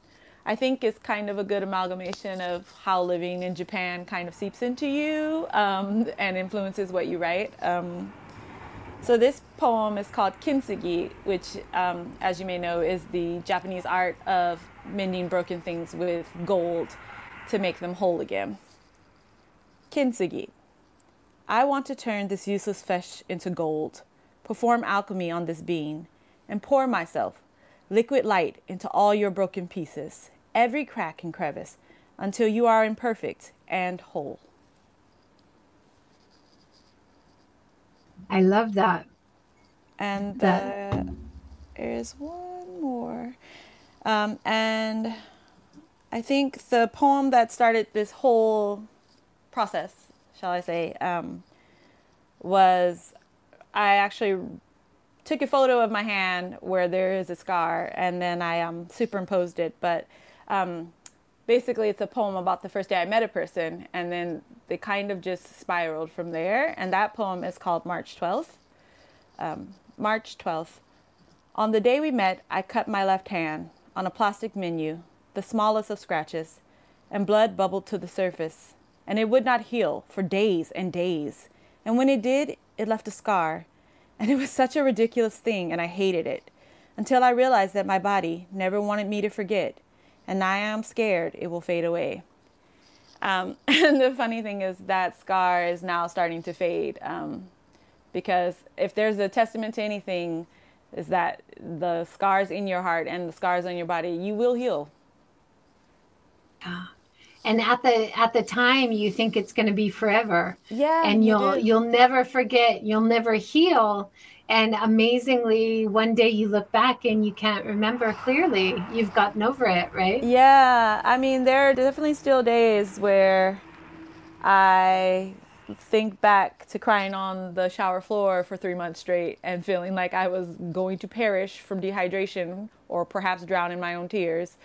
I think is kind of a good amalgamation of how living in Japan kind of seeps into you um, and influences what you write. Um, so this poem is called Kintsugi, which, um, as you may know, is the Japanese art of mending broken things with gold to make them whole again. Kintsugi. I want to turn this useless flesh into gold, perform alchemy on this being, and pour myself, liquid light, into all your broken pieces, every crack and crevice, until you are imperfect and whole. I love that. And that. there is one more. Um, and I think the poem that started this whole process, shall I say, um, was I actually took a photo of my hand where there is a scar and then I um, superimposed it. But um, basically, it's a poem about the first day I met a person, and then they kind of just spiraled from there. And that poem is called March 12th. Um, March 12th. On the day we met, I cut my left hand on a plastic menu the smallest of scratches, and blood bubbled to the surface, and it would not heal for days and days. And when it did, it left a scar, and it was such a ridiculous thing, and I hated it, until I realized that my body never wanted me to forget, and I am scared it will fade away. Um, and the funny thing is that scar is now starting to fade, um, because if there's a testament to anything, is that the scars in your heart and the scars on your body, you will heal yeah. And at the at the time you think it's going to be forever. Yeah. And you'll you will never forget, you'll never heal. And amazingly, one day you look back and you can't remember clearly. You've gotten over it, right? Yeah. I mean, there are definitely still days where I think back to crying on the shower floor for three months straight and feeling like I was going to perish from dehydration or perhaps drown in my own tears.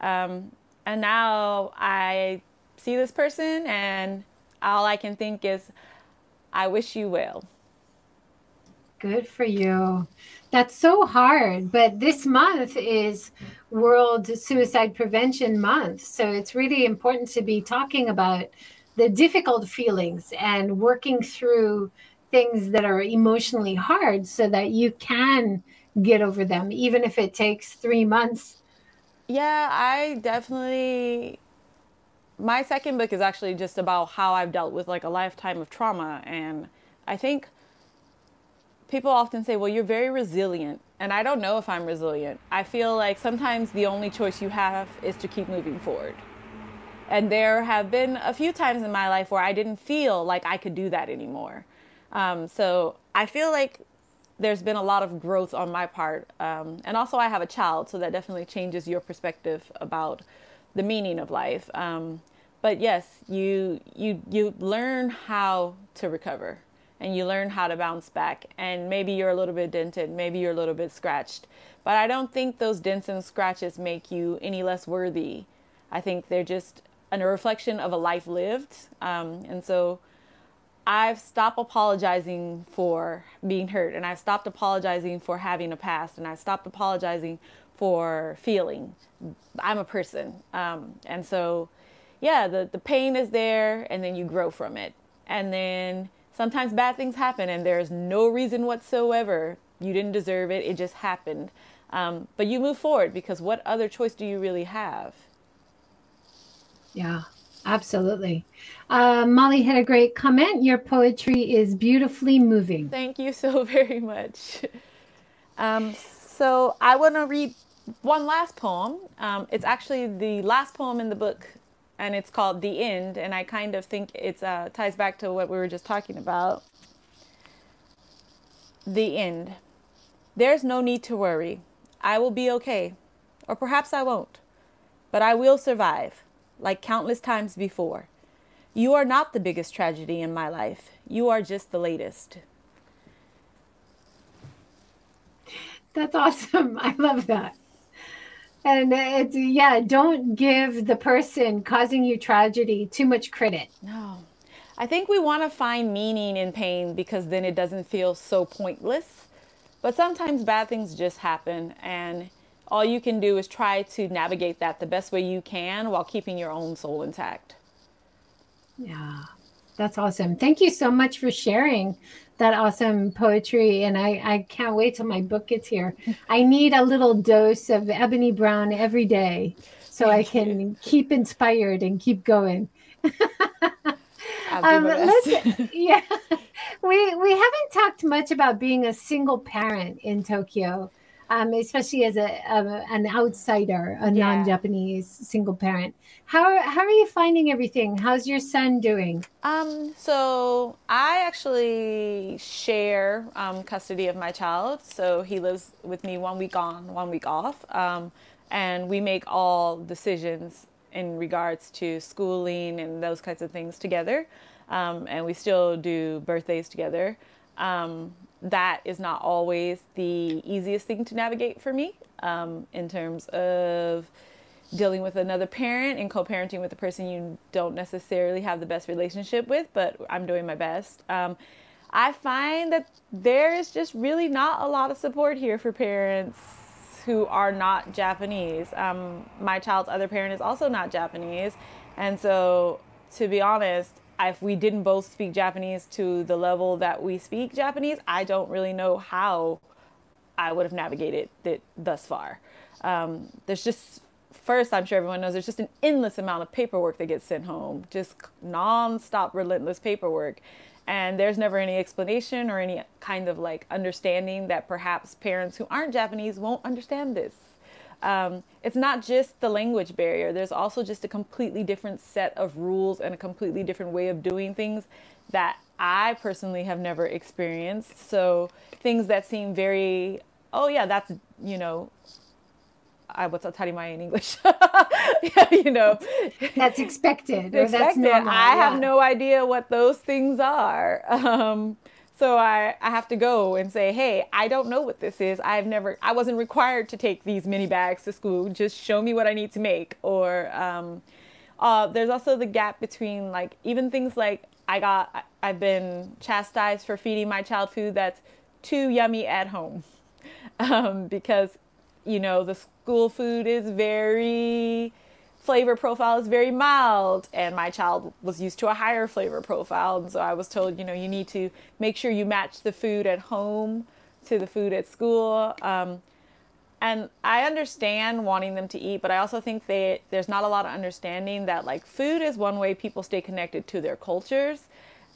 Um, and now I see this person, and all I can think is, I wish you well. Good for you. That's so hard. But this month is World Suicide Prevention Month. So it's really important to be talking about the difficult feelings and working through things that are emotionally hard so that you can get over them, even if it takes three months yeah, I definitely. My second book is actually just about how I've dealt with like a lifetime of trauma. And I think people often say, well, you're very resilient. And I don't know if I'm resilient. I feel like sometimes the only choice you have is to keep moving forward. And there have been a few times in my life where I didn't feel like I could do that anymore. Um, so I feel like there's been a lot of growth on my part. Um, and also, I have a child, so that definitely changes your perspective about the meaning of life. Um, but yes, you you you learn how to recover, and you learn how to bounce back. And maybe you're a little bit dented, maybe you're a little bit scratched, but I don't think those dents and scratches make you any less worthy. I think they're just a reflection of a life lived. Um, and so I've stopped apologizing for being hurt and I've stopped apologizing for having a past and I've stopped apologizing for feeling. I'm a person. Um, and so, yeah, the, the pain is there and then you grow from it. And then sometimes bad things happen and there's no reason whatsoever. You didn't deserve it, it just happened. Um, but you move forward because what other choice do you really have? Yeah, absolutely. Uh, Molly had a great comment. Your poetry is beautifully moving. Thank you so very much. Um, so I want to read one last poem. Um, it's actually the last poem in the book, and it's called "The End." And I kind of think it uh, ties back to what we were just talking about. The end. There's no need to worry. I will be okay, or perhaps I won't, but I will survive, like countless times before. You are not the biggest tragedy in my life. You are just the latest. That's awesome. I love that. And it's, yeah, don't give the person causing you tragedy too much credit. No. I think we want to find meaning in pain because then it doesn't feel so pointless. But sometimes bad things just happen, and all you can do is try to navigate that the best way you can while keeping your own soul intact. Yeah, that's awesome. Thank you so much for sharing that awesome poetry. And I, I can't wait till my book gets here. I need a little dose of Ebony Brown every day so Thank I can you. keep inspired and keep going. um, let's, yeah, we we haven't talked much about being a single parent in Tokyo um, especially as a, a, an outsider, a yeah. non-Japanese single parent. How how are you finding everything? How's your son doing? Um, so I actually share um, custody of my child. So he lives with me one week on, one week off, um, and we make all decisions in regards to schooling and those kinds of things together. Um, and we still do birthdays together. Um, that is not always the easiest thing to navigate for me um, in terms of dealing with another parent and co-parenting with a person you don't necessarily have the best relationship with but i'm doing my best. Um, i find that there is just really not a lot of support here for parents who are not japanese. Um, my child's other parent is also not japanese. And so to be honest if we didn't both speak Japanese to the level that we speak Japanese, I don't really know how I would have navigated it thus far. Um, there's just first, I'm sure everyone knows there's just an endless amount of paperwork that gets sent home, just non-stop, relentless paperwork. And there's never any explanation or any kind of like understanding that perhaps parents who aren't Japanese won't understand this. Um, it's not just the language barrier, there's also just a completely different set of rules and a completely different way of doing things that I personally have never experienced. So things that seem very, oh yeah, that's, you know, I what's tarimae in English? yeah, you know, that's expected. expected. That's normal, I yeah. have no idea what those things are. Um, so I, I have to go and say, hey, I don't know what this is. I've never, I wasn't required to take these mini bags to school. Just show me what I need to make. Or um, uh, there's also the gap between like even things like I got, I've been chastised for feeding my child food that's too yummy at home um, because you know the school food is very flavor profile is very mild and my child was used to a higher flavor profile and so i was told you know you need to make sure you match the food at home to the food at school. Um, and i understand wanting them to eat but i also think that there's not a lot of understanding that like food is one way people stay connected to their cultures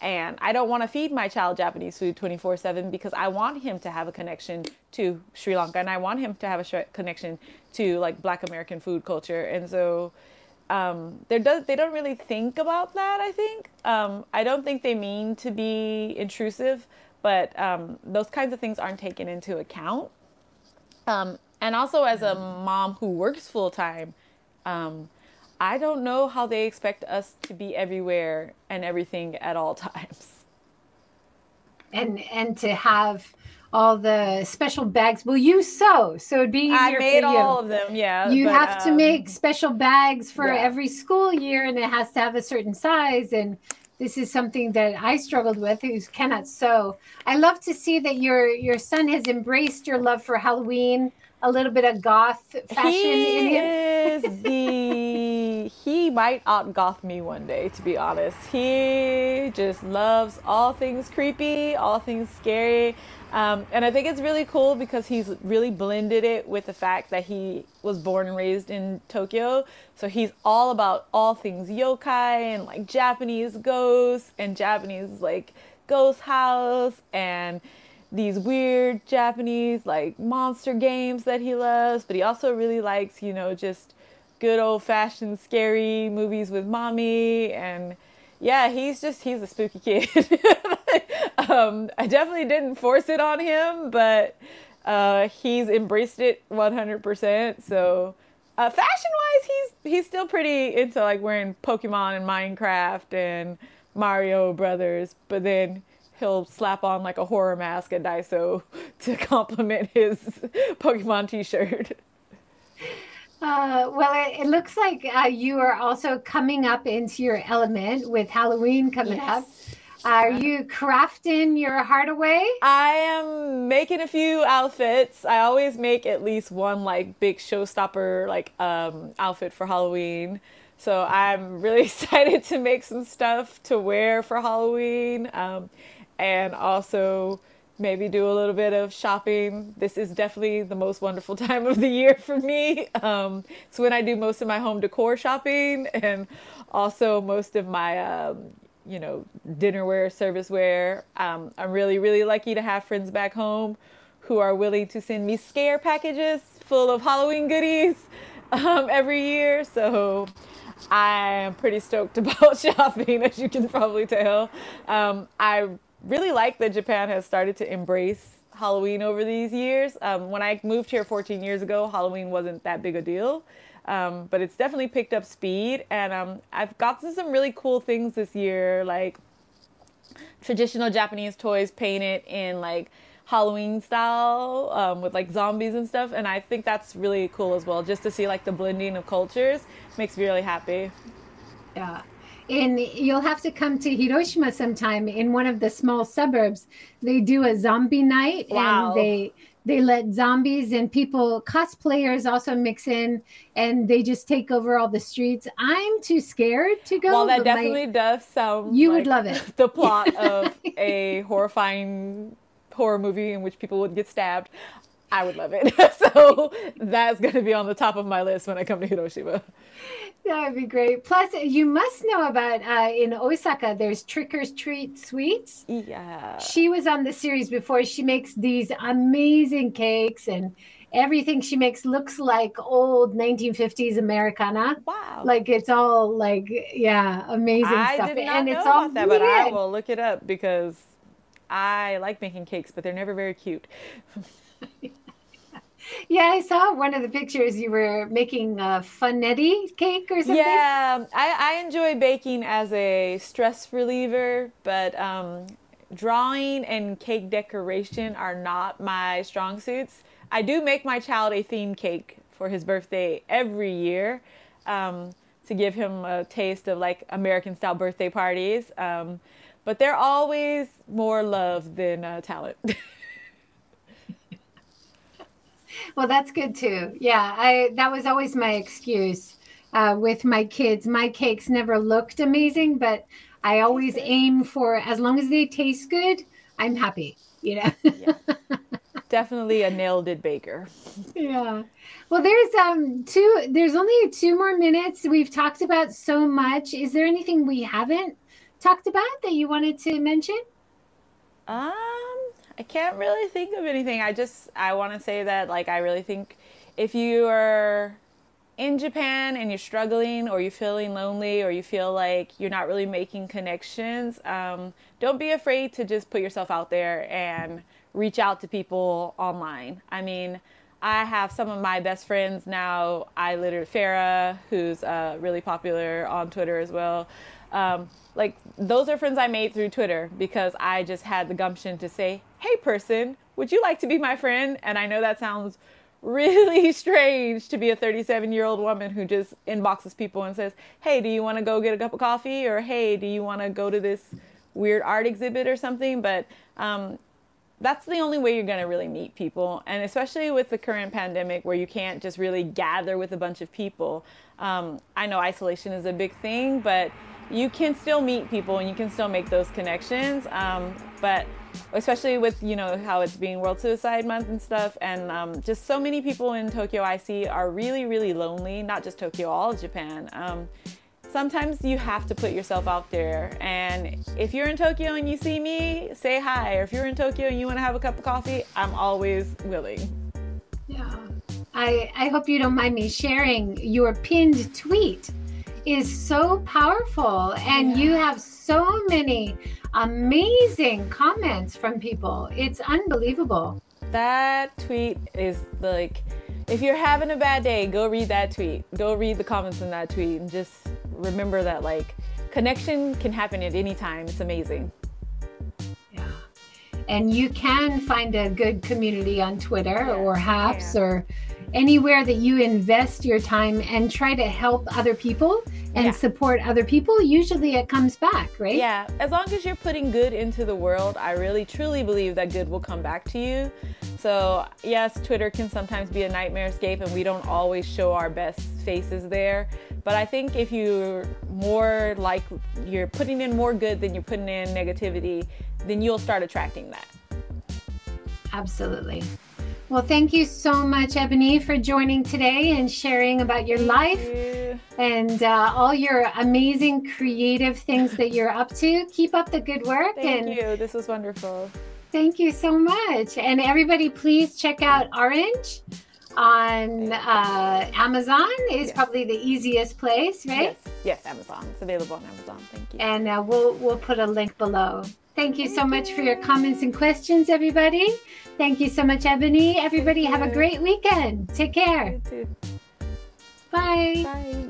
and I don't want to feed my child Japanese food 24 7 because I want him to have a connection to Sri Lanka and I want him to have a sh- connection to like Black American food culture. And so um, does, they don't really think about that, I think. Um, I don't think they mean to be intrusive, but um, those kinds of things aren't taken into account. Um, and also, as a mom who works full time, um, I don't know how they expect us to be everywhere and everything at all times. And and to have all the special bags. Well, you sew, so it'd be easier I made for you. all of them. Yeah, you but, have to um, make special bags for yeah. every school year, and it has to have a certain size. And this is something that I struggled with, who cannot sew. I love to see that your your son has embraced your love for Halloween a little bit of goth fashion he in him? is the he might out goth me one day to be honest. He just loves all things creepy all things scary. Um, and i think it's really cool because he's really blended it with the fact that he was born and raised in tokyo. So he's all about all things yokai and like japanese ghosts and japanese like ghost house and these weird Japanese like monster games that he loves, but he also really likes, you know, just good old fashioned scary movies with mommy and yeah, he's just he's a spooky kid. um, I definitely didn't force it on him, but uh, he's embraced it 100%. So uh, fashion wise, he's he's still pretty into like wearing Pokemon and Minecraft and Mario Brothers, but then he'll slap on like a horror mask at Daiso to complement his Pokemon T-shirt. Uh, well, it, it, looks like uh, you are also coming up into your element with Halloween coming yes. up. Are you crafting your heart away? I am making a few outfits. I always make at least one like big showstopper like um, outfit for Halloween. So I'm really excited to make some stuff to wear for Halloween. Um, and also maybe do a little bit of shopping. This is definitely the most wonderful time of the year for me. Um, it's when I do most of my home decor shopping and also most of my, um, you know, dinnerware, serviceware. Um, I'm really, really lucky to have friends back home who are willing to send me scare packages full of Halloween goodies um, every year. So I am pretty stoked about shopping, as you can probably tell. Um, I really like that Japan has started to embrace Halloween over these years. Um, when I moved here 14 years ago, Halloween wasn't that big a deal. Um, but it's definitely picked up speed, and um, I've gotten some really cool things this year, like traditional Japanese toys painted in like Halloween style um, with like zombies and stuff. And I think that's really cool as well, just to see like the blending of cultures makes me really happy. Yeah, and you'll have to come to Hiroshima sometime in one of the small suburbs. They do a zombie night wow. and they they let zombies and people cosplayers also mix in and they just take over all the streets. I'm too scared to go. Well, that definitely my, does sound You like would love it. The plot of a horrifying horror movie in which people would get stabbed. I would love it. so that's going to be on the top of my list when I come to Hiroshima. That would be great. Plus, you must know about uh, in Osaka, there's Trick or Treat Sweets. Yeah. She was on the series before. She makes these amazing cakes and everything she makes looks like old 1950s Americana. Wow. Like it's all like, yeah, amazing I stuff. Did not and know it's all that, but I will look it up because I like making cakes, but they're never very cute. yeah, I saw one of the pictures you were making a Funfetti cake or something. Yeah, I, I enjoy baking as a stress reliever, but um, drawing and cake decoration are not my strong suits. I do make my child a theme cake for his birthday every year um, to give him a taste of like American style birthday parties. Um, but they're always more love than uh, talent. well, that's good too. Yeah, I that was always my excuse uh, with my kids. My cakes never looked amazing, but I always aim for as long as they taste good, I'm happy. You know. yeah. Definitely a nailed it baker. yeah. Well, there's um two. There's only two more minutes. We've talked about so much. Is there anything we haven't talked about that you wanted to mention? Um, I can't really think of anything. I just I want to say that like I really think if you are in Japan and you're struggling or you're feeling lonely or you feel like you're not really making connections, um, don't be afraid to just put yourself out there and reach out to people online. I mean, I have some of my best friends now. I literally Farah, who's uh, really popular on Twitter as well. Um, like those are friends I made through Twitter because I just had the gumption to say, "Hey, person, would you like to be my friend?" And I know that sounds really strange to be a 37 year old woman who just inboxes people and says, "Hey, do you want to go get a cup of coffee?" or "Hey, do you want to go to this weird art exhibit or something?" But um, that's the only way you're going to really meet people. And especially with the current pandemic where you can't just really gather with a bunch of people. Um, I know isolation is a big thing, but you can still meet people and you can still make those connections. Um, but especially with you know how it's being World Suicide Month and stuff, and um, just so many people in Tokyo I see are really really lonely. Not just Tokyo, all of Japan. Um, sometimes you have to put yourself out there. And if you're in Tokyo and you see me, say hi. Or if you're in Tokyo and you want to have a cup of coffee, I'm always willing. Yeah. I, I hope you don't mind me sharing your pinned tweet is so powerful and yeah. you have so many amazing comments from people. It's unbelievable. That tweet is like if you're having a bad day, go read that tweet. Go read the comments in that tweet and just remember that like connection can happen at any time. It's amazing. Yeah. And you can find a good community on Twitter yes, or Haps yeah. or anywhere that you invest your time and try to help other people and yeah. support other people, usually it comes back, right? Yeah, as long as you're putting good into the world, I really truly believe that good will come back to you. So, yes, Twitter can sometimes be a nightmare escape and we don't always show our best faces there. But I think if you're more like you're putting in more good than you're putting in negativity, then you'll start attracting that. Absolutely. Well, thank you so much, Ebony, for joining today and sharing about your life you. and uh, all your amazing creative things that you're up to. Keep up the good work. Thank and you. This was wonderful. Thank you so much. And everybody, please check out Orange on uh, Amazon is yes. probably the easiest place, right? Yes. yes, Amazon. It's available on Amazon. Thank you. And uh, we'll we'll put a link below. Thank you so much for your comments and questions, everybody. Thank you so much, Ebony. Everybody, have a great weekend. Take care. Bye. Bye.